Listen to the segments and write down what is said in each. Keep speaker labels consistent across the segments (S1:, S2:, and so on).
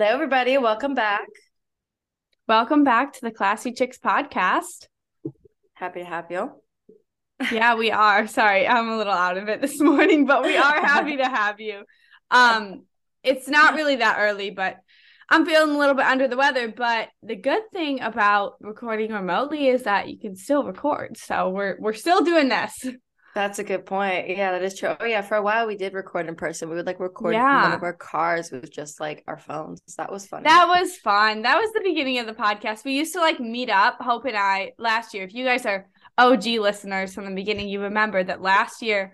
S1: Hello, everybody. Welcome back.
S2: Welcome back to the Classy Chicks podcast.
S1: Happy to have you.
S2: Yeah, we are. Sorry, I'm a little out of it this morning, but we are happy to have you. Um, it's not really that early, but I'm feeling a little bit under the weather. But the good thing about recording remotely is that you can still record. So we're we're still doing this.
S1: That's a good point. Yeah, that is true. Oh yeah, for a while we did record in person. We would like record in one of our cars with just like our phones. That was fun.
S2: That was fun. That was the beginning of the podcast. We used to like meet up, Hope and I, last year. If you guys are OG listeners from the beginning, you remember that last year,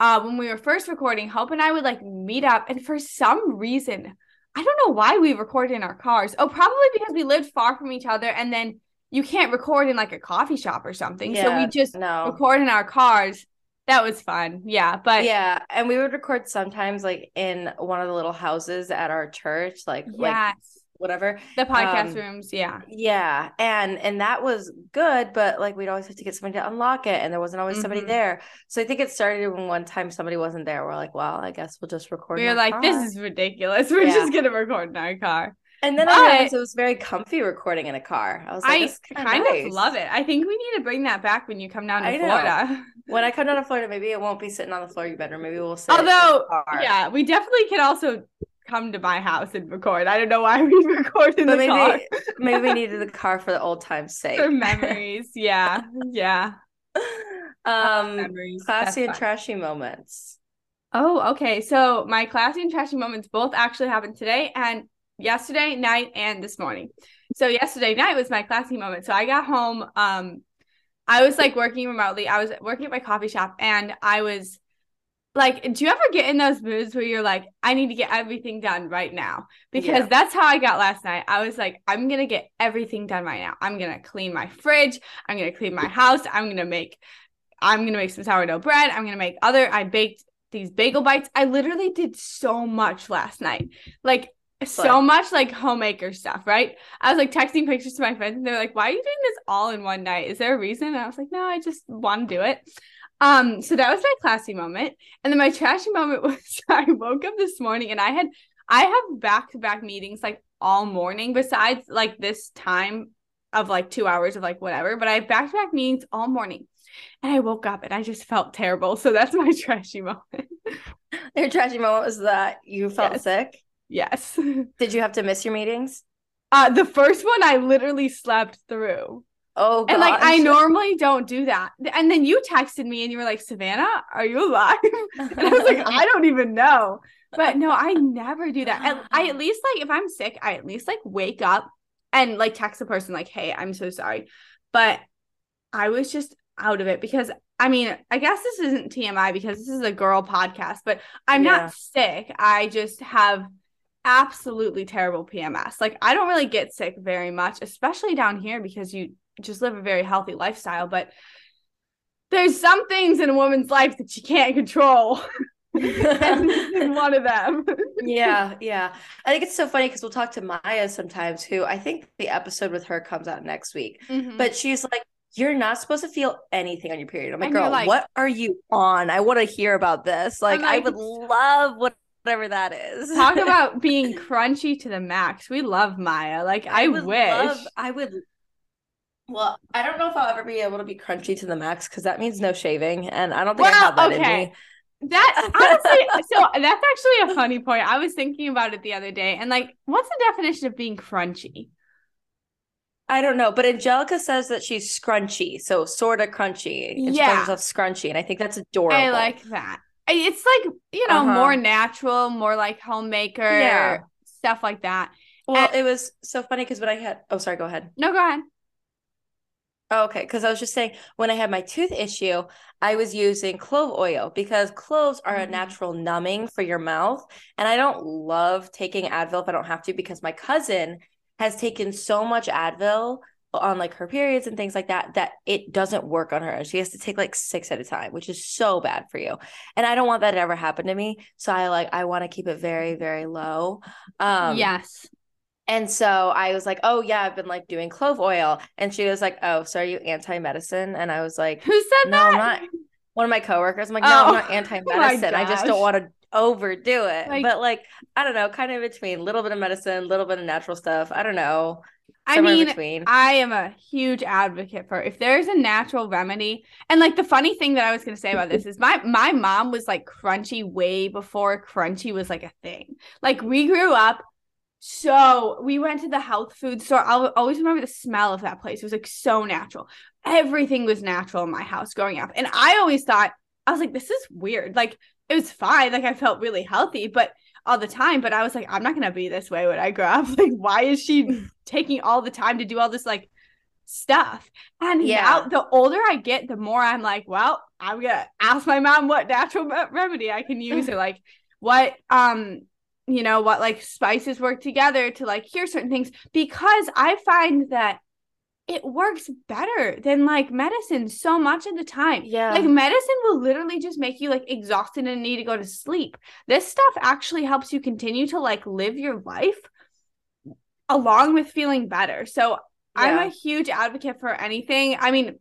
S2: uh, when we were first recording, Hope and I would like meet up, and for some reason, I don't know why we recorded in our cars. Oh, probably because we lived far from each other, and then you can't record in like a coffee shop or something.
S1: Yeah, so
S2: we just
S1: no.
S2: record in our cars. That was fun. Yeah, but
S1: yeah, and we would record sometimes like in one of the little houses at our church, like like whatever.
S2: the podcast
S1: um,
S2: rooms. Yeah.
S1: Yeah, and and that was good, but like we'd always have to get somebody to unlock it, and there wasn't always somebody
S2: Mhm.
S1: there. So I think it started when one time somebody wasn't there. We're like, well, I guess we'll just record.
S2: We were like, this is ridiculous. We're
S1: Yeah.
S2: just gonna record in our car.
S1: And then I
S2: But-
S1: realized it was very comfy recording in a car. I was like,
S2: I
S1: kinda nice.
S2: of love it. I think we need to bring that back when you come down to
S1: I know.
S2: Florida.
S1: When I come down to Florida, maybe it won't be sitting on the floor of your bedroom. Maybe we'll sit. in the
S2: Although,
S1: car.
S2: yeah, we definitely can also come to my house and record. I don't know why we record in
S1: but
S2: the
S1: maybe
S2: car
S1: maybe we needed the car for the old times' sake.
S2: for memories. Yeah, yeah.
S1: um,
S2: memories.
S1: classy and
S2: fun.
S1: trashy moments.
S2: Oh, okay. So my classy and trashy moments both actually happened today and yesterday night and this morning. So yesterday night was my classy moment. So I got home. Um, I was like working remotely. I was working at my coffee shop and I was like, do you ever get in those moods where you're like, I need to get everything done right now? Because
S1: Yeah.
S2: that's how I got last night. I was like, I'm gonna get everything done right now. I'm gonna clean my fridge. I'm gonna clean my house. I'm gonna make I'm gonna make some sourdough bread. I'm gonna make other I baked these bagel bites. I literally did so much last night. Like so
S1: Fun.
S2: much like homemaker stuff, right? I was like texting pictures to my friends and they're like, Why are you doing this all in one night? Is there a reason? And I was like, No, I just want to do it. Um, so that was my classy moment. And then my trashy moment was I woke up this morning and I had I have back to back meetings like all morning besides like this time of like two hours of like whatever, but I have back to back meetings all morning. And I woke up and I just felt terrible. So that's my trashy moment.
S1: Your trashy moment was that you felt
S2: Yes.
S1: sick.
S2: Yes.
S1: Did you have to miss your meetings?
S2: Uh the first one I literally slept through.
S1: Oh,
S2: And like I normally don't do that. And then you texted me and you were like, Savannah, are you alive? And I was like, I don't even know. But no, I never do that. At- I at least like if I'm sick, I at least like wake up and like text the person like, "Hey, I'm so sorry." But I was just out of it because I mean, I guess this isn't TMI because this is a girl podcast, but I'm
S1: Yeah.
S2: not sick. I just have absolutely terrible PMS. Like I don't really get sick very much, especially down here because you just live a very healthy lifestyle, but there's some things in a woman's life that you can't control. and one of them.
S1: yeah, yeah. I think it's so funny because we'll talk to Maya sometimes, who I think the episode with her comes out next week.
S2: Mhm.
S1: But she's like, You're not supposed to feel anything on your period. I'm like,
S2: And
S1: Girl,
S2: like-
S1: what are you on? I want to hear about this. Like, I would love whatever that is.
S2: Talk about being crunchy to the max. We love Maya. Like I,
S1: would
S2: wish.
S1: love- I would. Well, I don't know if I'll ever be able to be crunchy to the max because that means no shaving, and I don't think I have
S2: well,
S1: that in me.
S2: That honestly, so that's actually a funny point. I was thinking about it the other day, and like, what's the definition of being crunchy?
S1: I don't know, but Angelica says that she's scrunchy, so sort of crunchy. She
S2: Yeah.
S1: calls herself scrunchy, and I think that's adorable.
S2: I like that. It's like you know,
S1: Uh-huh.
S2: more natural, more like homemaker,
S1: Yeah.
S2: stuff like that.
S1: Well,
S2: and-
S1: it was so funny because when I had, oh, sorry, go ahead.
S2: No, go ahead.
S1: Oh, okay, because I was just saying when I had my tooth issue, I was using clove oil because cloves are a
S2: Mhm.
S1: natural numbing for your mouth. And I don't love taking Advil if I don't have to because my cousin has taken so much Advil on like her periods and things like that that it doesn't work on her. And she has to take like six at a time, which is so bad for you. And I don't want that to ever happen to me. So I like I want to keep it very, very low. Um
S2: yes.
S1: and so I was like, oh, yeah, I've been like doing clove oil. And she was like, oh, so are you anti medicine? And I was like,
S2: Who said
S1: no,
S2: that?
S1: I'm not. One of my coworkers, I'm like, no, I'm
S2: Oh.
S1: not
S2: Oh
S1: anti medicine. I just don't want to. overdo it. Like, but like, I don't know, kind of between a little bit of medicine, a little bit of natural stuff. I don't know.
S2: I mean, between. I am a huge advocate for if there's a natural remedy. And like the funny thing that I was going to say about this is my my mom was like crunchy way before crunchy was like a thing. Like we grew up so we went to the health food store. I'll always remember the smell of that place. It was like so natural. Everything was natural in my house growing up. And I always thought, I was like, this is weird. Like it was fine. Like I felt really healthy, but all the time. But I was like, I'm not gonna be this way when I grow up. Like, why is she taking all the time to do all this like stuff? And yeah. now the older I get, the more I'm like, well, I'm gonna ask my mom what natural remedy I can use or like what um you know what like spices work together to like hear certain things because i find that it works better than like medicine so much of the time.
S1: Yeah.
S2: Like medicine will literally just make you like exhausted and need to go to sleep. This stuff actually helps you continue to like live your life along with feeling better. So yeah. I'm a huge advocate for anything. I mean,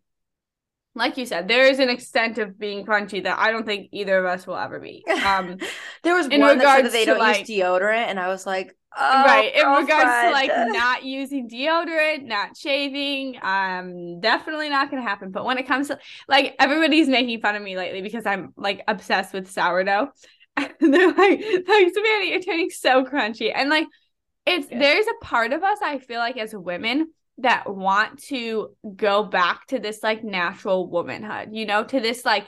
S2: like you said, there is an extent of being crunchy that I don't think either of us will ever be. Um,
S1: there was one that said that they don't like, use deodorant, and I was like, oh,
S2: right. In regards to like not using deodorant, not shaving, um, definitely not gonna happen. But when it comes to like everybody's making fun of me lately because I'm like obsessed with sourdough. And they're like, like Savannah, you're turning so crunchy, and like it's yeah. there's a part of us I feel like as women that want to go back to this like natural womanhood, you know, to this like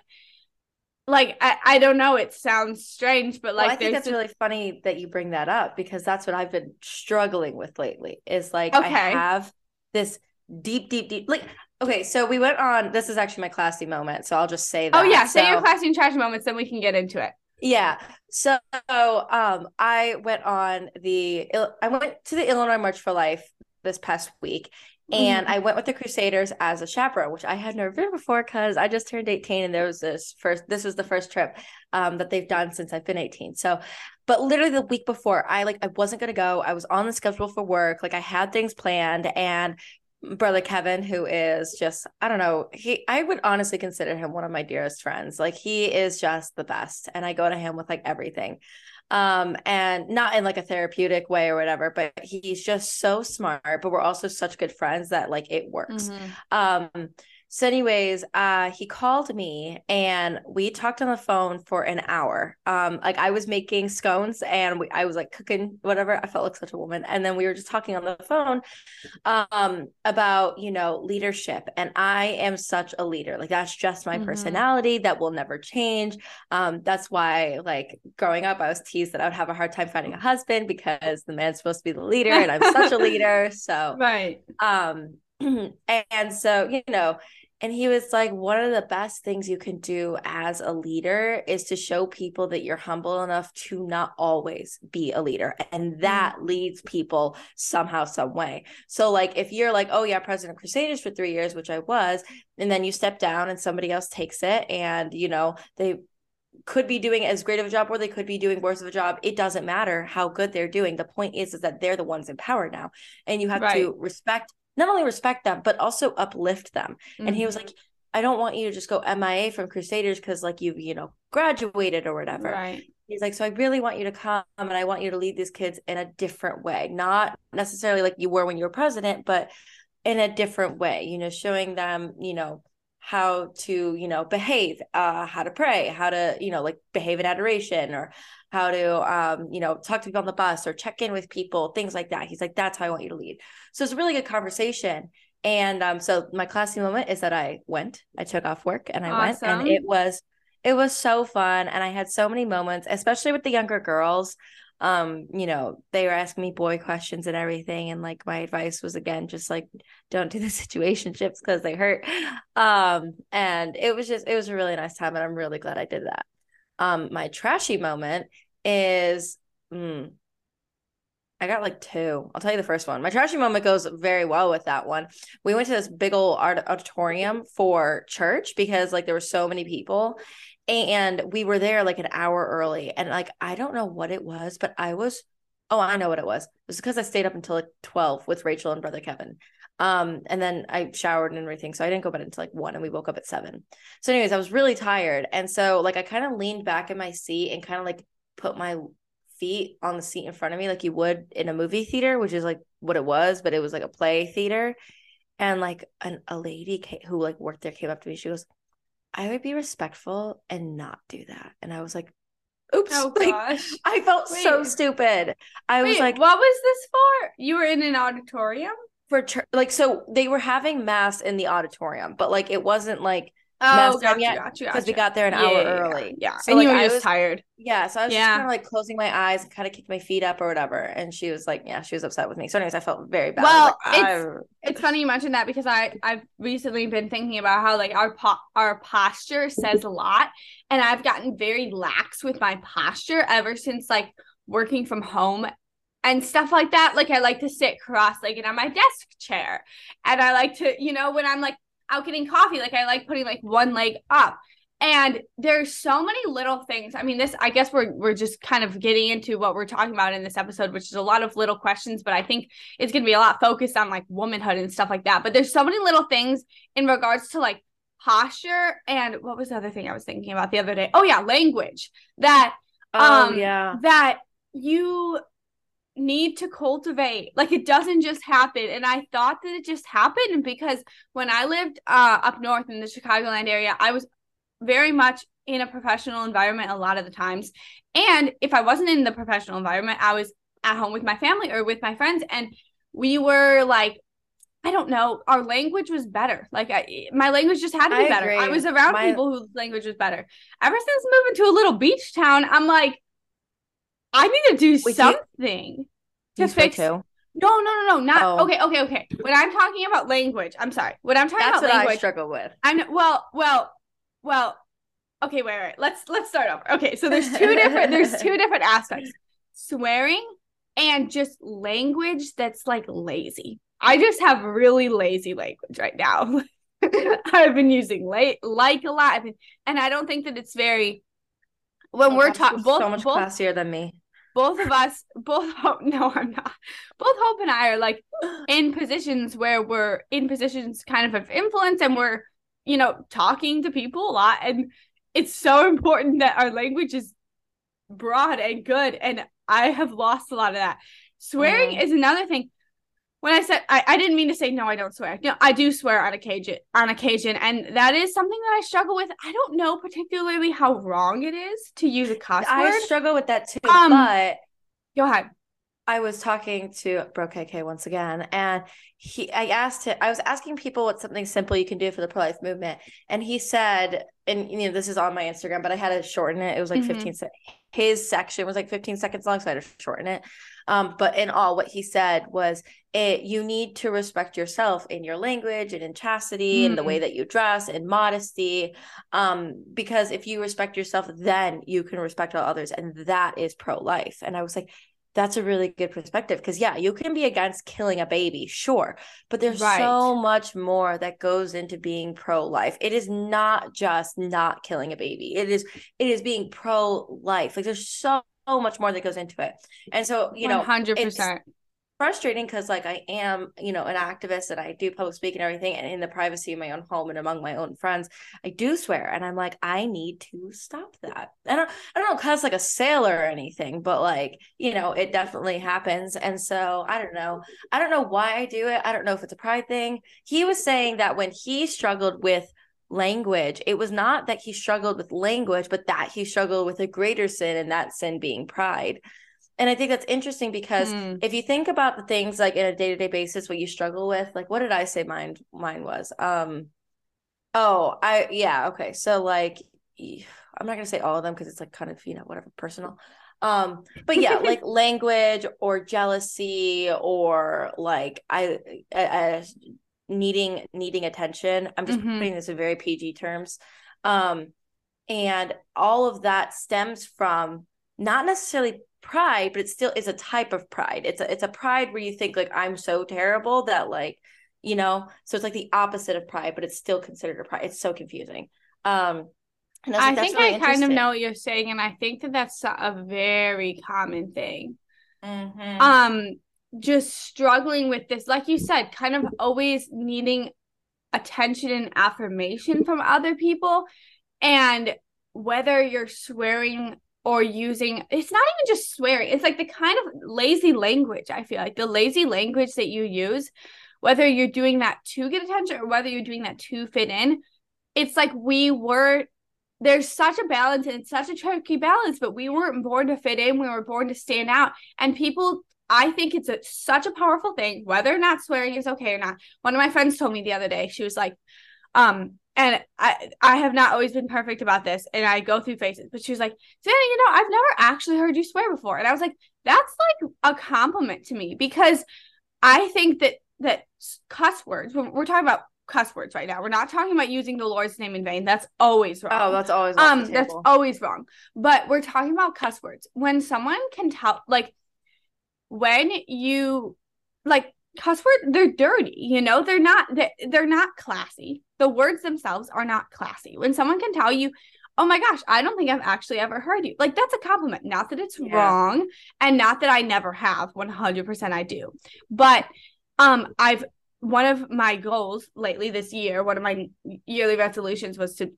S2: like I, I don't know, it sounds strange, but like
S1: well, I think that's this... really funny that you bring that up because that's what I've been struggling with lately. Is like okay. I have this deep, deep, deep like okay, so we went on this is actually my classy moment, so I'll just say that.
S2: Oh yeah,
S1: so,
S2: say your classy and trash moments, then we can get into it.
S1: Yeah. So um I went on the I went to the Illinois March for Life this past week. And mm-hmm. I went with the Crusaders as a chaperone, which I had never been before because I just turned 18 and there was this first, this was the first trip um, that they've done since I've been 18. So, but literally the week before, I like, I wasn't going to go. I was on the schedule for work. Like I had things planned and brother Kevin, who is just, I don't know, he, I would honestly consider him one of my dearest friends. Like he is just the best. And I go to him with like everything um and not in like a therapeutic way or whatever but he's just so smart but we're also such good friends that like it works mm-hmm. um so, anyways, uh, he called me and we talked on the phone for an hour. Um, like I was making scones and we, I was like cooking whatever. I felt like such a woman. And then we were just talking on the phone um, about you know leadership. And I am such a leader. Like that's just my mm-hmm. personality. That will never change. Um, that's why like growing up, I was teased that I would have a hard time finding a husband because the man's supposed to be the leader, and I'm such a leader. So
S2: right.
S1: Um, and so you know and he was like, one of the best things you can do as a leader is to show people that you're humble enough to not always be a leader. And that mm-hmm. leads people somehow, some way. So, like, if you're like, oh, yeah, President of Crusaders for three years, which I was, and then you step down and somebody else takes it, and, you know, they, could be doing as great of a job or they could be doing worse of a job it doesn't matter how good they're doing the point is is that they're the ones in power now and you have right. to respect not only respect them but also uplift them mm-hmm. and he was mm-hmm. like i don't want you to just go mia from crusaders because like you've you know graduated or whatever
S2: right
S1: he's like so i really want you to come and i want you to lead these kids in a different way not necessarily like you were when you were president but in a different way you know showing them you know how to you know behave uh how to pray how to you know like behave in adoration or how to um, you know talk to people on the bus or check in with people things like that. He's like that's how i want you to lead. So it's a really good conversation. And um, so my classy moment is that i went i took off work and i awesome. went and it was it was so fun. And i had so many moments especially with the younger girls. Um you know they were asking me boy questions and everything. And like my advice was again just like don't do the situationships because they hurt. Um and it was just it was a really nice time and i'm really glad i did that. Um my trashy moment is mm, I got like two. I'll tell you the first one. My trashy moment goes very well with that one. We went to this big old art auditorium for church because like there were so many people and we were there like an hour early and like I don't know what it was, but I was oh, I know what it was. It was because I stayed up until like 12 with Rachel and brother Kevin. Um, and then I showered and everything. So I didn't go bed until like one and we woke up at seven. So, anyways, I was really tired. And so like I kind of leaned back in my seat and kind of like put my feet on the seat in front of me like you would in a movie theater, which is like what it was, but it was like a play theater. And like an, a lady came, who like worked there came up to me. She goes, I would be respectful and not do that. And I was like, oops.
S2: Oh
S1: Like,
S2: gosh.
S1: I felt so stupid. I was like,
S2: what was this for? You were in an auditorium?
S1: for like, so they were having mass in the auditorium, but like it wasn't like
S2: Oh, gotcha,
S1: yet,
S2: gotcha,
S1: because we got there an
S2: Yeah,
S1: hour
S2: yeah, yeah,
S1: early.
S2: Yeah,
S1: So,
S2: and
S1: like,
S2: you were
S1: I
S2: just
S1: was-
S2: tired.
S1: Yeah, so I was
S2: Yeah.
S1: just kind of like closing my eyes and kind of kicked my feet up or whatever. And she was like, yeah, she was upset with me. So, anyways, I felt very bad.
S2: Well,
S1: like,
S2: it's- It's funny you mentioned that because I I've recently been thinking about how like our po- our posture says a lot, and I've gotten very lax with my posture ever since like working from home and stuff like that. Like I like to sit cross-legged on my desk chair, and I like to you know when I'm like out getting coffee, like I like putting like one leg up. And there's so many little things. I mean, this I guess we're we're just kind of getting into what we're talking about in this episode, which is a lot of little questions, but I think it's going to be a lot focused on like womanhood and stuff like that. But there's so many little things in regards to like posture and what was the other thing I was thinking about the other day? Oh yeah, language. That
S1: oh,
S2: um,
S1: yeah.
S2: that you need to cultivate. Like it doesn't just happen. And I thought that it just happened because when I lived uh up north in the Chicagoland area, I was very much in a professional environment a lot of the times. And if I wasn't in the professional environment, I was at home with my family or with my friends and we were like I don't know, our language was better. Like I my language just had to be
S1: I
S2: better. I was around
S1: My-
S2: people whose language was better. Ever since moving to a little beach town, I'm like I need to do
S1: Wait,
S2: something to
S1: You
S2: fix
S1: too.
S2: no, no, no, no, not
S1: Oh.
S2: okay, okay, okay. When I'm talking about language, I'm sorry. When I'm talking
S1: That's
S2: about
S1: what I
S2: language,
S1: struggle with.
S2: I'm Well, well, well. Okay, wait, wait. Let's let's start over. Okay, so there's two different there's two different aspects: swearing and just language that's like lazy. I just have really lazy language right now. I've been using like like a lot, and I don't think that it's very. When
S1: Oh,
S2: we're talking, both
S1: so much
S2: both
S1: classier than me.
S2: Both of us both hope no i'm not. Both hope and i are like in positions where we're in positions kind of of influence and we're you know talking to people a lot. And it's so important that our language is broad and good. And i have lost a lot of that. Swearing
S1: Mhm.
S2: is another thing when i said I, I didn't mean to say no i don't swear no i do swear on occasion on occasion and that is something that i struggle with i don't know particularly how wrong it is to use a cuss
S1: I
S2: word
S1: struggle with that too.
S2: Um,
S1: but
S2: go ahead
S1: I was talking to Bro KK once again, and he I asked him, I was asking people what's something simple you can do for the pro life movement. And he said, and you know, this is on my Instagram, but I had to shorten it. It was like
S2: Mhm.
S1: 15 se- his section was like 15 seconds long, so I had to shorten it. Um, but in all, what he said was it you need to respect yourself in your language and in chastity and the way that you dress and modesty. Um, because if you respect yourself, then you can respect all others, and that is pro-life. And I was like, that's a really good perspective because yeah you can be against killing a baby sure but there's
S2: Right.
S1: so much more that goes into being pro-life it is not just not killing a baby it is it is being pro-life like there's so, so much more that goes into it. And so you know
S2: 100%
S1: frustrating because like i am you know an activist and i do public speaking and everything and in the privacy of my own home and among my own friends i do swear and i'm like i need to stop that. I don't i don't know, cause like a sailor or anything but like you know it definitely happens. And so i don't know. I don't know why i do it. I don't know if it's a pride thing. He was saying that when he struggled with language. It was not that he struggled with language but that he struggled with a greater sin and that sin being pride. And i think that's interesting because
S2: Hmm.
S1: if you think about the things like in a day-to-day basis what you struggle with like what did i say mine mine was? Um oh i yeah okay. So like I'm not gonna say all of them because it's like kind of you know whatever personal. Um but yeah like language or jealousy or like i uh, needing needing attention i'm just
S2: Mhm.
S1: putting this in very pg terms um and all of that stems from not necessarily pride but it still is a type of pride it's a it's a pride where you think like i'm so terrible that like you know so it's like the opposite of pride but it's still considered a pride it's so confusing um and I,
S2: I think
S1: really
S2: I kind of know what you're saying, and I think that that's a very common thing.
S1: Mhm.
S2: Um, just struggling with this, like you said, kind of always needing attention and affirmation from other people, and whether you're swearing or using it's not even just swearing it's like the kind of lazy language i feel like the lazy language that you use whether you're doing that to get attention or whether you're doing that to fit in it's like we were there's such a balance and such a tricky balance but we weren't born to fit in we were born to stand out. And people I think it's a, such a powerful thing, whether or not swearing is okay or not. One of my friends told me the other day, she was like, um, and I I have not always been perfect about this, and I go through phases. But she was like, Savannah, you know, I've never actually heard you swear before, and I was like, that's like a compliment to me because I think that that cuss words. When We're talking about cuss words right now. We're not talking about using the Lord's name in vain. That's always wrong.
S1: Oh, that's always
S2: um, that's always wrong. But we're talking about cuss words. When someone can tell, like, when you like cuss words they're dirty you know? They're not they're, they're not classy. The words themselves are not classy. When someone can tell you oh my gosh i don't think i've actually ever heard you like that's a compliment. Not that it's yeah. wrong and not that i never have. 100% i do. But um i've one of my goals lately this year one of my yearly resolutions was to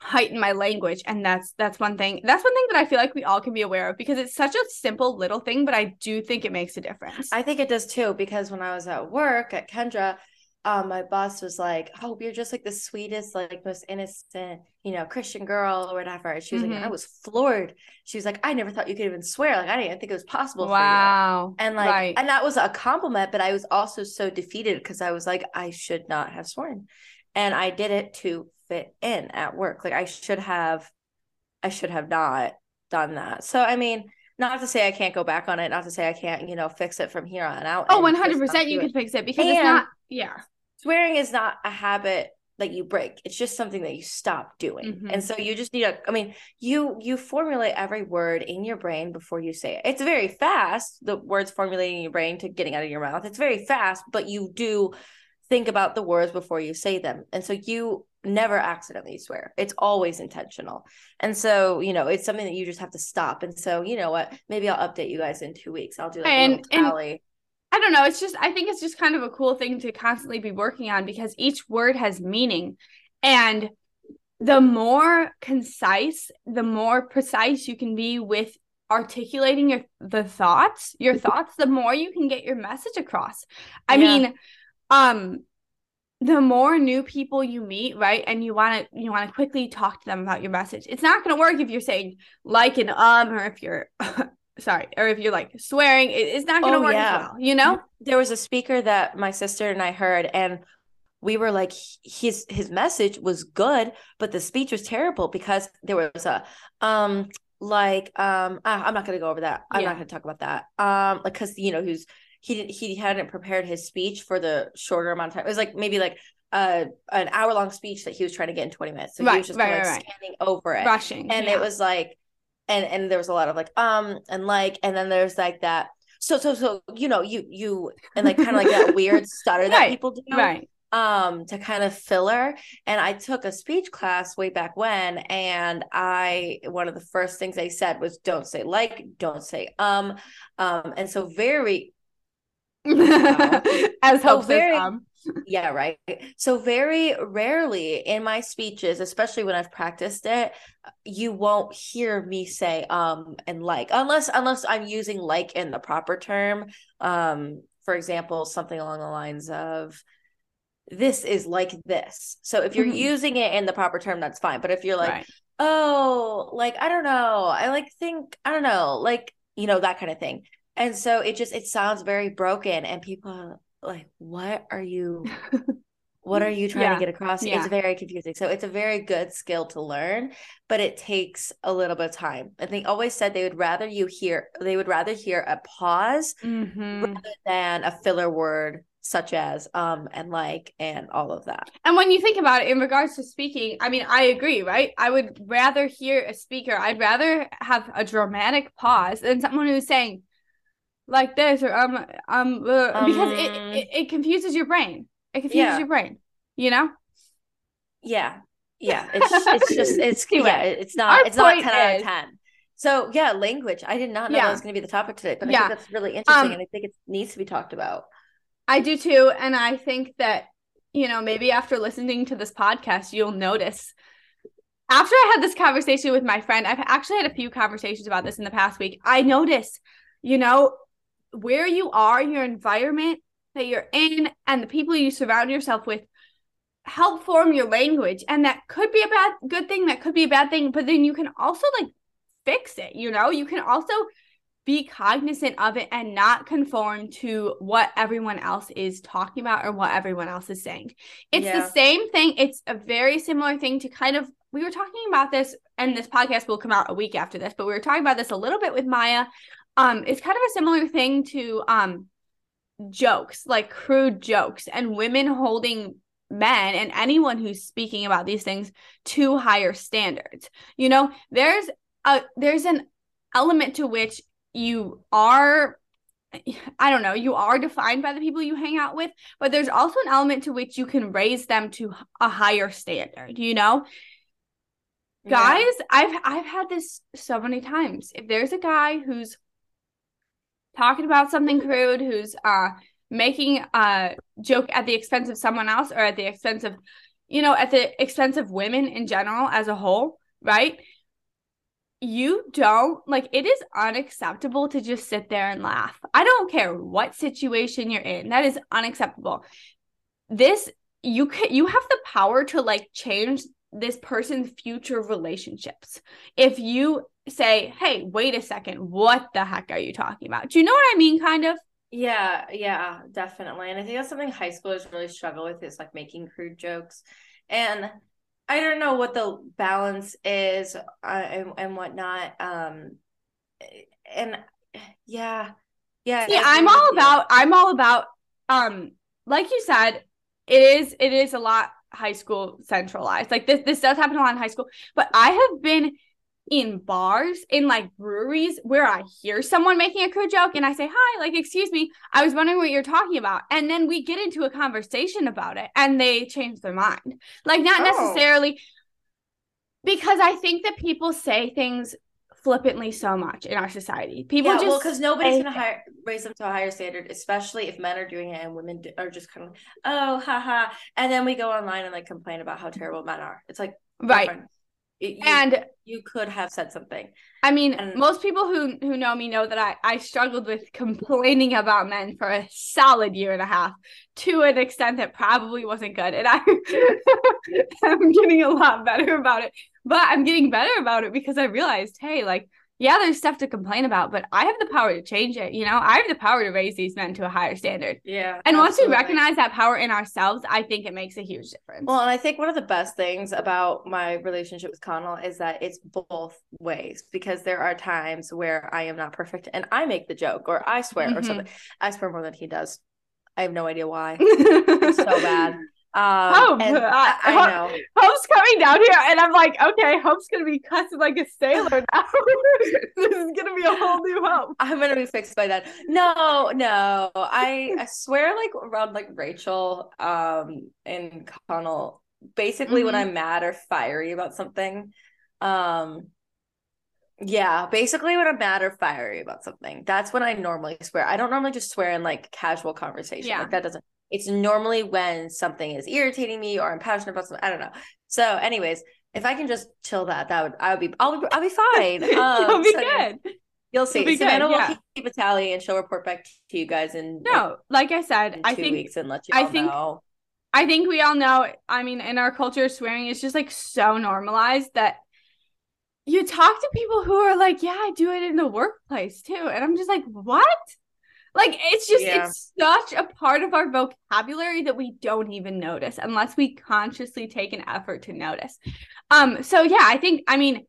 S2: heighten my language and that's that's one thing that's one thing that i feel like we all can be aware of because it's such a simple little thing but i do think it makes a difference
S1: i think it does too because when i was at work at kendra um, my boss was like, "Oh, you're just like the sweetest, like most innocent, you know, Christian girl or whatever." And she was mm-hmm. like, "I was floored." She was like, "I never thought you could even swear. Like, I didn't even think it was possible." Wow. And like, right. and that was a compliment, but I was also so defeated because I was like, I should not have sworn, and I did it to fit in at work. Like I should have I should have not done that. So I mean, not to say I can't go back on it, not to say I can't, you know, fix it from here on out.
S2: Oh, 100% you can fix it because and it's not yeah.
S1: Swearing is not a habit that you break. It's just something that you stop doing. Mm-hmm. And so you just need a I mean, you you formulate every word in your brain before you say it. It's very fast, the words formulating in your brain to getting out of your mouth. It's very fast, but you do think about the words before you say them. And so you never accidentally swear. It's always intentional. And so, you know, it's something that you just have to stop. And so, you know what? Maybe I'll update you guys in two weeks. I'll do like and, a tally. And-
S2: I don't know. It's just, I think it's just kind of a cool thing to constantly be working on because each word has meaning. And the more concise, the more precise you can be with articulating your the thoughts, your mm-hmm. thoughts, the more you can get your message across. I yeah. mean, um, the more new people you meet, right, and you want to you want to quickly talk to them about your message. It's not going to work if you're saying like and um, or if you're sorry, or if you're like swearing. it's not going to oh, work yeah. well. You know,
S1: there was a speaker that my sister and I heard, and we were like, his his message was good, but the speech was terrible because there was a um like um I'm not going to go over that. I'm yeah. not going to talk about that. Um, like because you know who's he did he hadn't prepared his speech for the shorter amount of time. It was like maybe like uh an hour long speech that he was trying to get in 20 minutes. So right, he was just right, kind of right, like scanning over it.
S2: Rushing.
S1: And yeah. it was like and and there was a lot of like um and like and then there's like that so so so you know you you and like kind of like that weird stutter that people do.
S2: Right
S1: um to kind of filler and i took a speech class way back when and i one of the first things they said was don't say like don't say um um and so very
S2: as so very, um.
S1: yeah, right. So very rarely in my speeches, especially when I've practiced it, you won't hear me say um and like unless unless I'm using like in the proper term. Um, for example, something along the lines of this is like this. So if you're mm-hmm. using it in the proper term, that's fine. But if you're like, right. oh, like I don't know, I like think I don't know, like you know that kind of thing and so it just it sounds very broken and people are like what are you what are you trying yeah. to get across yeah. it's very confusing so it's a very good skill to learn but it takes a little bit of time and they always said they would rather you hear they would rather hear a pause mm-hmm. rather than a filler word such as um and like and all of that.
S2: And when you think about it in regards to speaking, I mean, I agree, right? I would rather hear a speaker, I'd rather have a dramatic pause than someone who's saying, like this or um um, uh, because it, um, it, it confuses your brain. It confuses yeah. your brain. You know.
S1: Yeah, yeah. It's it's just it's yeah. It's not it's not ten is, out of ten. So yeah, language. I did not know yeah. that was going to be the topic today, but I yeah. think that's really interesting, um, and I think it needs to be talked about.
S2: I do too, and I think that you know maybe after listening to this podcast, you'll notice after I had this conversation with my friend, I've actually had a few conversations about this in the past week. I noticed, you know, where you are, your environment that you're in, and the people you surround yourself with help form your language. And that could be a bad good thing, that could be a bad thing, but then you can also like fix it, you know? You can also be cognizant of it and not conform to what everyone else is talking about or what everyone else is saying. It's yeah. the same thing. It's a very similar thing to kind of we were talking about this and this podcast will come out a week after this, but we were talking about this a little bit with Maya. Um it's kind of a similar thing to um jokes, like crude jokes and women holding men and anyone who's speaking about these things to higher standards. You know, there's a there's an element to which you are I don't know, you are defined by the people you hang out with, but there's also an element to which you can raise them to a higher standard, you know? Yeah. Guys, I've I've had this so many times. If there's a guy who's talking about something crude, who's uh making a joke at the expense of someone else or at the expense of you know, at the expense of women in general as a whole, right? you don't like it is unacceptable to just sit there and laugh. I don't care what situation you're in. That is unacceptable. This you can you have the power to like change this person's future relationships. If you say, "Hey, wait a second. What the heck are you talking about?" Do you know what I mean kind of?
S1: Yeah, yeah, definitely. And I think that's something high schoolers really struggle with is like making crude jokes. And I don't know what the balance is uh, and, and whatnot. Um, and yeah, yeah.
S2: See, I'm all about. I'm all about. Um, like you said, it is. It is a lot high school centralized. Like this. This does happen a lot in high school. But I have been in bars, in like breweries where I hear someone making a crude joke and I say, Hi, like, excuse me, I was wondering what you're talking about. And then we get into a conversation about it and they change their mind. Like, not oh. necessarily because I think that people say things flippantly so much in our society. People yeah, just
S1: well, because nobody's gonna hire, raise them to a higher standard, especially if men are doing it and women are just kind of oh haha, and then we go online and like complain about how terrible men are. It's like
S2: right.
S1: It, you, and you could have said something.
S2: I mean, and, most people who who know me know that I I struggled with complaining about men for a solid year and a half to an extent that probably wasn't good, and I I'm getting a lot better about it. But I'm getting better about it because I realized, hey, like yeah, there's stuff to complain about, but I have the power to change it. You know, I have the power to raise these men to a higher standard.
S1: Yeah.
S2: And absolutely. once we recognize that power in ourselves, I think it makes a huge difference.
S1: Well, and I think one of the best things about my relationship with Connell is that it's both ways because there are times where I am not perfect and I make the joke or I swear mm-hmm. or something. I swear more than he does. I have no idea why. so bad. Um, Hope. I, I know.
S2: Hope's coming down here, and I'm like, okay, Hope's gonna be cussing like a sailor now. this is gonna be a whole new Hope.
S1: I'm gonna be fixed by that. No, no, I, I swear, like around like Rachel, um, and Connell, basically mm-hmm. when I'm mad or fiery about something, um, yeah, basically when I'm mad or fiery about something, that's when I normally swear. I don't normally just swear in like casual conversation. Yeah. Like that doesn't it's normally when something is irritating me or I'm passionate about something. I don't know. So, anyways, if I can just chill that, that would I would be I'll be I'll be fine. Um,
S2: You'll be so good.
S1: You'll see. Savannah good, yeah. will keep a tally and she'll report back to you guys in
S2: no. Like I said, I think
S1: weeks and let you. I think. Know.
S2: I think we all know. I mean, in our culture, swearing is just like so normalized that you talk to people who are like, "Yeah, I do it in the workplace too," and I'm just like, "What?" Like it's just yeah. it's such a part of our vocabulary that we don't even notice unless we consciously take an effort to notice. Um so yeah, I think I mean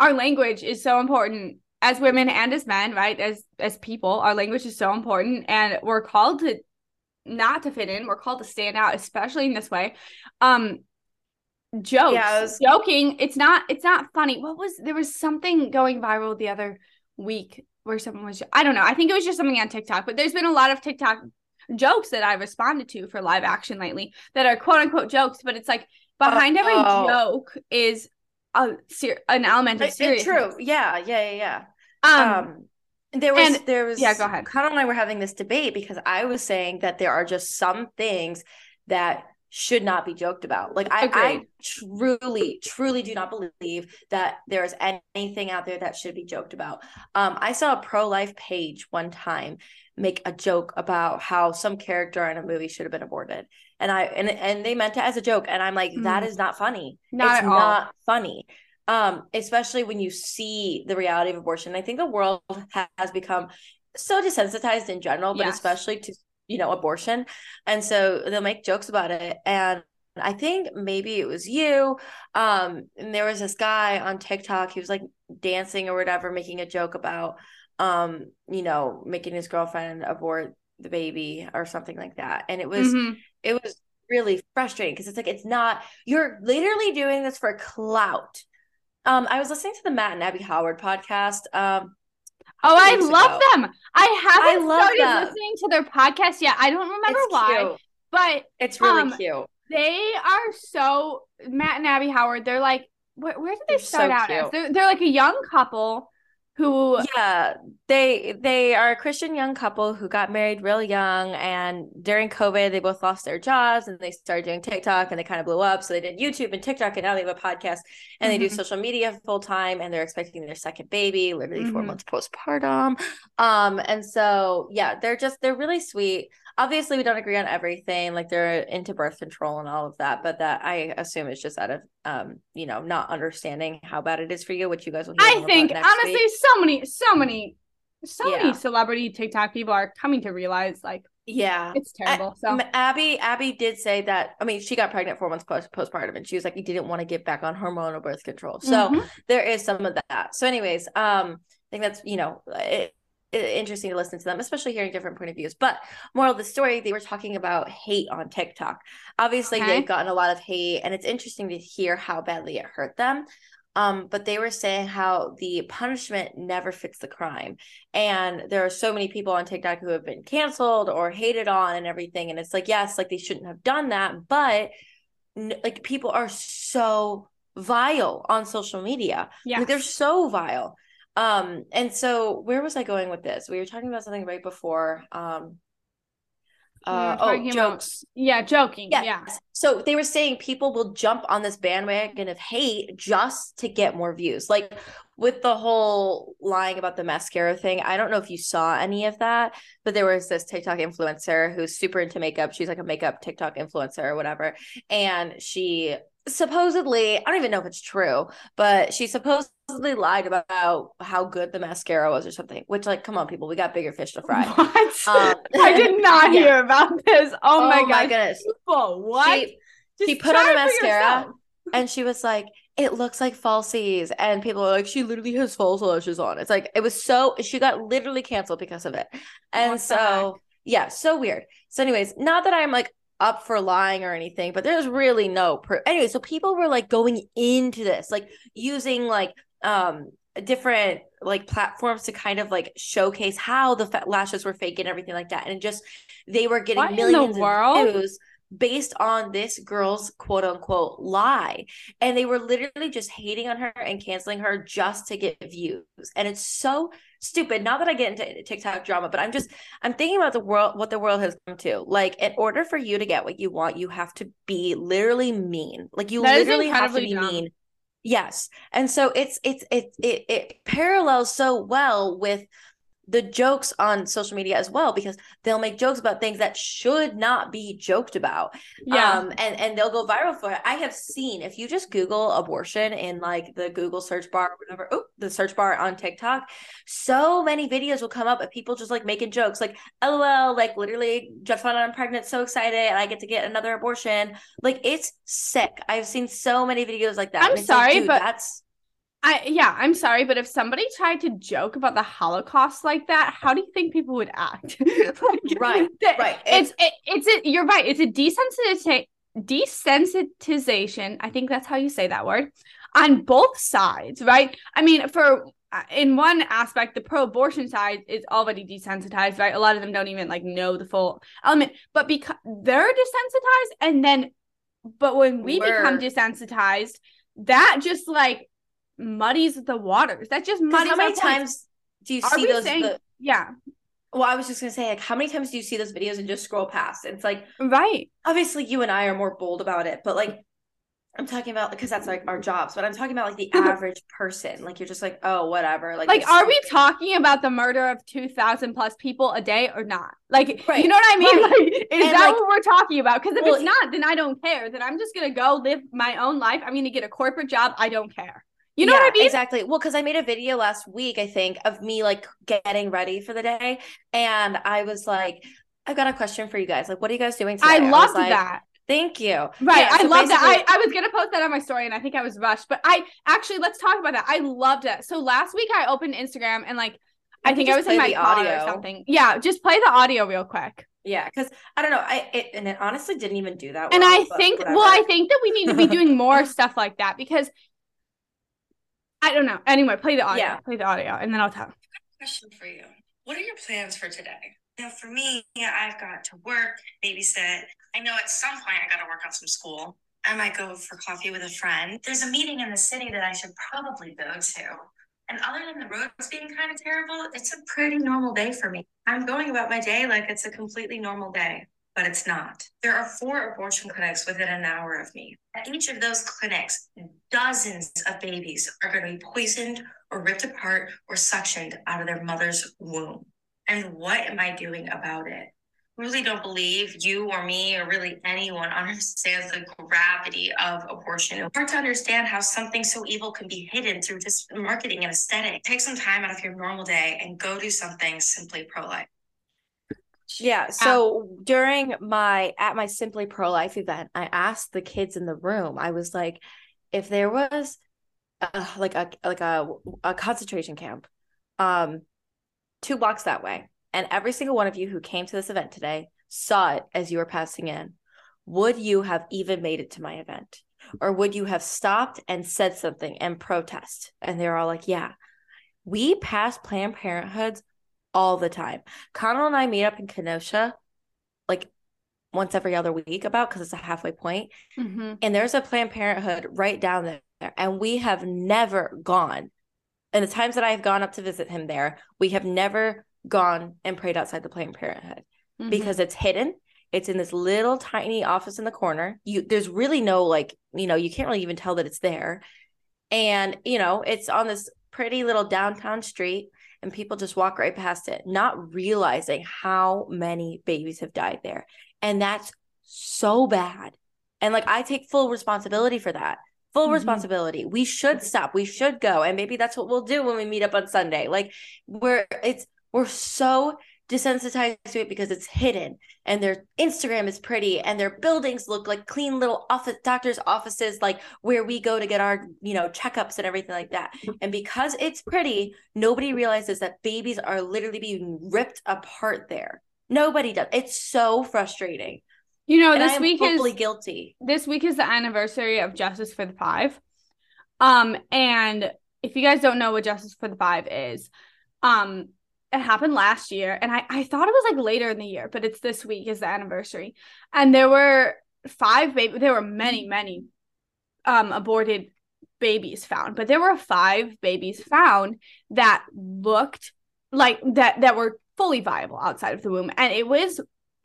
S2: our language is so important as women and as men, right? As as people, our language is so important and we're called to not to fit in, we're called to stand out especially in this way. Um jokes, yeah, was- joking, it's not it's not funny. What was there was something going viral the other week where someone was I don't know. I think it was just something on TikTok, but there's been a lot of TikTok jokes that I've responded to for live action lately that are quote unquote jokes, but it's like behind every oh. joke is a ser- an element of serious.
S1: True. Yeah, yeah, yeah, yeah. Um, um there was and, there was
S2: yeah, go ahead.
S1: Connell and I were having this debate because I was saying that there are just some things that should not be joked about. Like I, I truly, truly do not believe that there's anything out there that should be joked about. Um, I saw a pro-life page one time make a joke about how some character in a movie should have been aborted. And I and and they meant it as a joke. And I'm like, mm. that is not funny. Not it's not funny. Um, especially when you see the reality of abortion. I think the world has become so desensitized in general, but yes. especially to you know, abortion. And so they'll make jokes about it. And I think maybe it was you. Um, and there was this guy on TikTok, he was like dancing or whatever, making a joke about um, you know, making his girlfriend abort the baby or something like that. And it was mm-hmm. it was really frustrating because it's like it's not you're literally doing this for clout. Um, I was listening to the Matt and Abby Howard podcast. Um,
S2: Oh, I love ago. them. I haven't I started them. listening to their podcast yet. I don't remember it's why, cute. but
S1: it's really um, cute.
S2: They are so Matt and Abby Howard. They're like, where, where did they they're start so out as? They're, they're like a young couple who
S1: yeah they they are a christian young couple who got married real young and during covid they both lost their jobs and they started doing tiktok and they kind of blew up so they did youtube and tiktok and now they have a podcast and mm-hmm. they do mm-hmm. social media full time and they're expecting their second baby literally mm-hmm. four months postpartum um and so yeah they're just they're really sweet obviously we don't agree on everything like they're into birth control and all of that but that i assume is just out of um you know not understanding how bad it is for you which you guys will
S2: i think honestly week. so many so many so yeah. many celebrity tiktok people are coming to realize like
S1: yeah
S2: it's terrible so
S1: abby abby did say that i mean she got pregnant four months post postpartum and she was like you didn't want to get back on hormonal birth control so mm-hmm. there is some of that so anyways um i think that's you know it, interesting to listen to them, especially hearing different point of views. But moral of the story, they were talking about hate on TikTok. Obviously, okay. they've gotten a lot of hate, and it's interesting to hear how badly it hurt them. Um, but they were saying how the punishment never fits the crime. And there are so many people on TikTok who have been canceled or hated on and everything. And it's like, yes, like they shouldn't have done that, but like people are so vile on social media. Yeah. Like, they're so vile. Um, and so where was I going with this? We were talking about something right before. Um, uh, oh, jokes.
S2: About, yeah, joking.
S1: Yes.
S2: Yeah.
S1: So they were saying people will jump on this bandwagon of hate just to get more views. Like with the whole lying about the mascara thing, I don't know if you saw any of that, but there was this TikTok influencer who's super into makeup. She's like a makeup TikTok influencer or whatever. And she supposedly, I don't even know if it's true, but she supposedly lied about how good the mascara was or something. Which, like, come on, people, we got bigger fish to fry.
S2: What? Um, I did not yeah. hear about this. Oh, oh my, my
S1: goodness!
S2: People, what?
S1: She, she put on a mascara and she was like, "It looks like falsies," and people were like, "She literally has false lashes on." It's like it was so she got literally canceled because of it, and so. Yeah, so weird. So, anyways, not that I'm like up for lying or anything, but there's really no proof. Anyway, so people were like going into this, like using like um different like platforms to kind of like showcase how the lashes were fake and everything like that, and just they were getting what millions of views based on this girl's quote unquote lie. And they were literally just hating on her and canceling her just to get views. And it's so stupid. Not that I get into TikTok drama, but I'm just I'm thinking about the world what the world has come to. Like in order for you to get what you want, you have to be literally mean. Like you that literally have to be dumb. mean. Yes. And so it's it's it it it parallels so well with the jokes on social media as well because they'll make jokes about things that should not be joked about. Yeah. Um, and and they'll go viral for it. I have seen if you just google abortion in like the google search bar or whatever oh the search bar on tiktok so many videos will come up of people just like making jokes like lol like literally just found out i'm pregnant so excited and i get to get another abortion. Like it's sick. I've seen so many videos like that.
S2: I'm sorry like, but that's I yeah, I'm sorry, but if somebody tried to joke about the Holocaust like that, how do you think people would act?
S1: like, right,
S2: the,
S1: right.
S2: It's it, it's a, you're right. It's a desensitization desensitization. I think that's how you say that word on both sides, right? I mean, for uh, in one aspect, the pro-abortion side is already desensitized, right? A lot of them don't even like know the full element, but because they're desensitized, and then, but when we We're... become desensitized, that just like muddies the waters. That just muddies.
S1: How many times do you see those? Saying,
S2: the,
S1: yeah. well, I was just gonna say, like, how many times do you see those videos and just scroll past? It's like,
S2: right.
S1: Obviously, you and I are more bold about it, but like, I'm talking about because that's like our jobs, but I'm talking about like the average person. Like, you're just like, oh, whatever. Like,
S2: like, are we talking about the murder of two thousand plus people a day or not? Like, right. you know what I mean? Right. Like, is and that like, what we're talking about? Because if well, it's not, then I don't care. Then I'm just gonna go live my own life. I'm gonna get a corporate job. I don't care. You know yeah, what I mean?
S1: Exactly. Well, because I made a video last week, I think, of me like getting ready for the day. And I was like, I've got a question for you guys. Like, what are you guys doing today?
S2: I loved
S1: I like,
S2: that.
S1: Thank you.
S2: Right. Yeah, I so love that. I, I was gonna post that on my story and I think I was rushed. But I actually let's talk about that. I loved it. So last week I opened Instagram and like I think I was in my audio or something. Yeah, just play the audio real quick.
S1: Yeah, because I don't know, I it, and it honestly didn't even do that.
S2: Well, and I think, whatever. well, I think that we need to be doing more stuff like that because I don't know. Anyway, play the audio. Yeah. Play the audio, and then I'll tell.
S3: Question for you: What are your plans for today? Now, for me, yeah, I've got to work, babysit. I know at some point I got to work on some school. I might go for coffee with a friend. There's a meeting in the city that I should probably go to. And other than the roads being kind of terrible, it's a pretty normal day for me. I'm going about my day like it's a completely normal day but it's not. There are four abortion clinics within an hour of me. At each of those clinics, dozens of babies are going to be poisoned or ripped apart or suctioned out of their mother's womb. And what am I doing about it? really don't believe you or me or really anyone understands the gravity of abortion. It's hard to understand how something so evil can be hidden through just marketing and aesthetic. Take some time out of your normal day and go do something simply pro life.
S1: Yeah. So um, during my at my Simply Pro Life event, I asked the kids in the room. I was like, if there was a, like a like a a concentration camp, um, two blocks that way, and every single one of you who came to this event today saw it as you were passing in, would you have even made it to my event? Or would you have stopped and said something and protest? And they're all like, yeah. We passed Planned Parenthoods all the time. Connell and I meet up in Kenosha like once every other week about because it's a halfway point. Mm-hmm. And there's a Planned Parenthood right down there. And we have never gone. And the times that I've gone up to visit him there, we have never gone and prayed outside the Planned Parenthood mm-hmm. because it's hidden. It's in this little tiny office in the corner. You there's really no like, you know, you can't really even tell that it's there. And, you know, it's on this pretty little downtown street and people just walk right past it, not realizing how many babies have died there. And that's so bad. And like, I take full responsibility for that. Full mm-hmm. responsibility. We should stop. We should go. And maybe that's what we'll do when we meet up on Sunday. Like, we're, it's, we're so desensitized to it because it's hidden and their Instagram is pretty and their buildings look like clean little office doctors offices like where we go to get our you know checkups and everything like that. And because it's pretty nobody realizes that babies are literally being ripped apart there. Nobody does. It's so frustrating.
S2: You know and this week
S1: is guilty.
S2: this week is the anniversary of justice for the five. Um and if you guys don't know what justice for the five is um it happened last year and I, I thought it was like later in the year but it's this week is the anniversary. And there were five baby there were many many um aborted babies found but there were five babies found that looked like that that were fully viable outside of the womb. And it was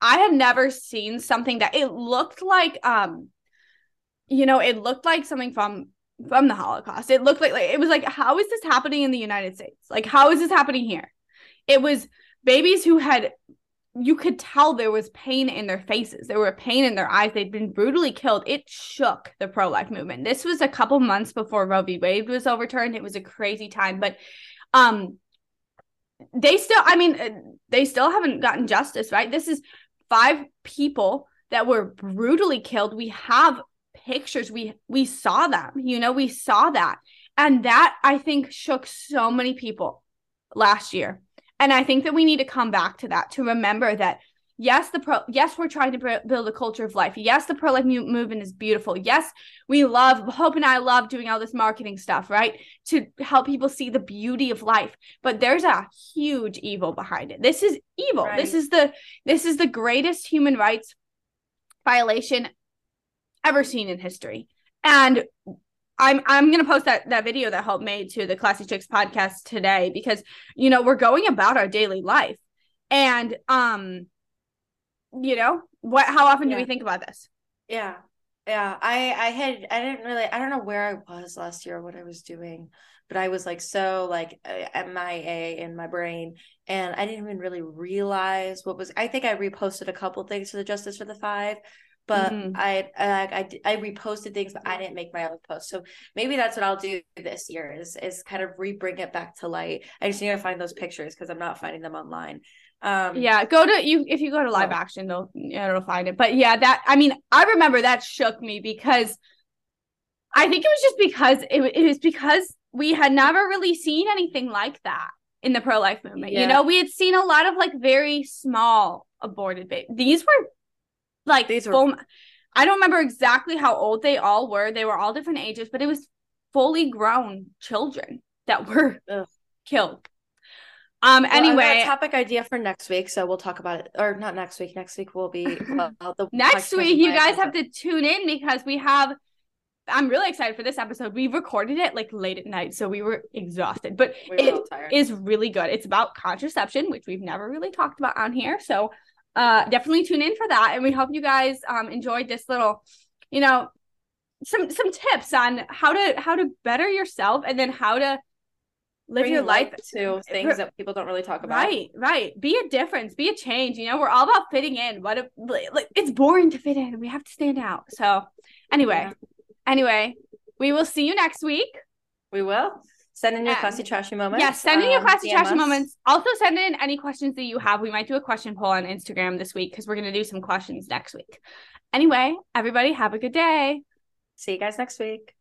S2: i had never seen something that it looked like um you know it looked like something from from the Holocaust. It looked like, like it was like, how is this happening in the United States? Like, how is this happening here? It was babies who had you could tell there was pain in their faces. There were pain in their eyes. They'd been brutally killed. It shook the pro life movement. This was a couple months before Roe v. Wade was overturned. It was a crazy time, but um, they still, I mean, they still haven't gotten justice, right? This is five people that were brutally killed. We have pictures. We we saw them you know we saw that. And that i think shook so many people last year. And i think that we need to come back to that to remember that yes the pro yes we're trying to build a culture of life. Yes the pro life movement is beautiful. Yes we love hope and i love doing all this marketing stuff right? To help people see the beauty of life. But there's a huge evil behind it. This is evil. Right. this is the this is the greatest human rights violation ever seen in history. And I'm I'm gonna post that that video that Hope made to the Classy Chicks podcast today because you know we're going about our daily life, and um, you know what? How often
S1: Yeah.
S2: do we think about this?
S1: Yeah. Yeah. I I had I didn't really I don't know where I was last year, what I was doing, but I was like so like uh, MIA in my brain and I didn't even really realize what was I think I reposted a couple things to the Justice for the Five, but
S2: Mhm.
S1: I I I reposted things but I didn't make my own post. So maybe that's what I'll do this year is is kind of re-bring it back to light. I just need to find those pictures because I'm not finding them online. Um
S2: Yeah, go to you if you go to live
S1: Oh.
S2: action, they'll it'll find it. But yeah, that I mean, I remember that shook me because I think it was just because it, it was because we had never really seen anything like that in the pro life movement. You know, we had seen a lot of like very small aborted babies. These were like
S1: These were-
S2: full. I don't remember exactly how old they all were. They were all different ages, but it was fully grown children that were
S1: Ugh.
S2: killed. Um.
S1: Well, I've got a
S2: anyway,
S1: topic idea for next week, so we'll talk about it. Or not next week. Next week will be well, the
S2: next week you guys have to tune in because we have i'm really excited for this episode we recorded it like late at night so we were exhausted but
S1: We were
S2: it is really good it's about contraception which we've never really talked about on here so uh definitely tune in for that and we hope you guys um enjoyed this little you know some some tips on how to how to better yourself and then how to live
S1: Bring
S2: your life
S1: to things that people don't really talk about.
S2: Right, right. Be a difference, be a change. You know, we're all about fitting in. What if like it's boring to fit in. We have to stand out. So anyway,
S1: Yeah.
S2: anyway, we will see you next week.
S1: We will send in your
S2: And-
S1: classy trashy moments.
S2: Yes, send in your
S1: um,
S2: classy
S1: DM
S2: trashy moments. Also send in any questions that you have. We might do a question poll on Instagram this week because we're gonna do some questions next week. Anyway, everybody have a good day.
S1: See you guys next week.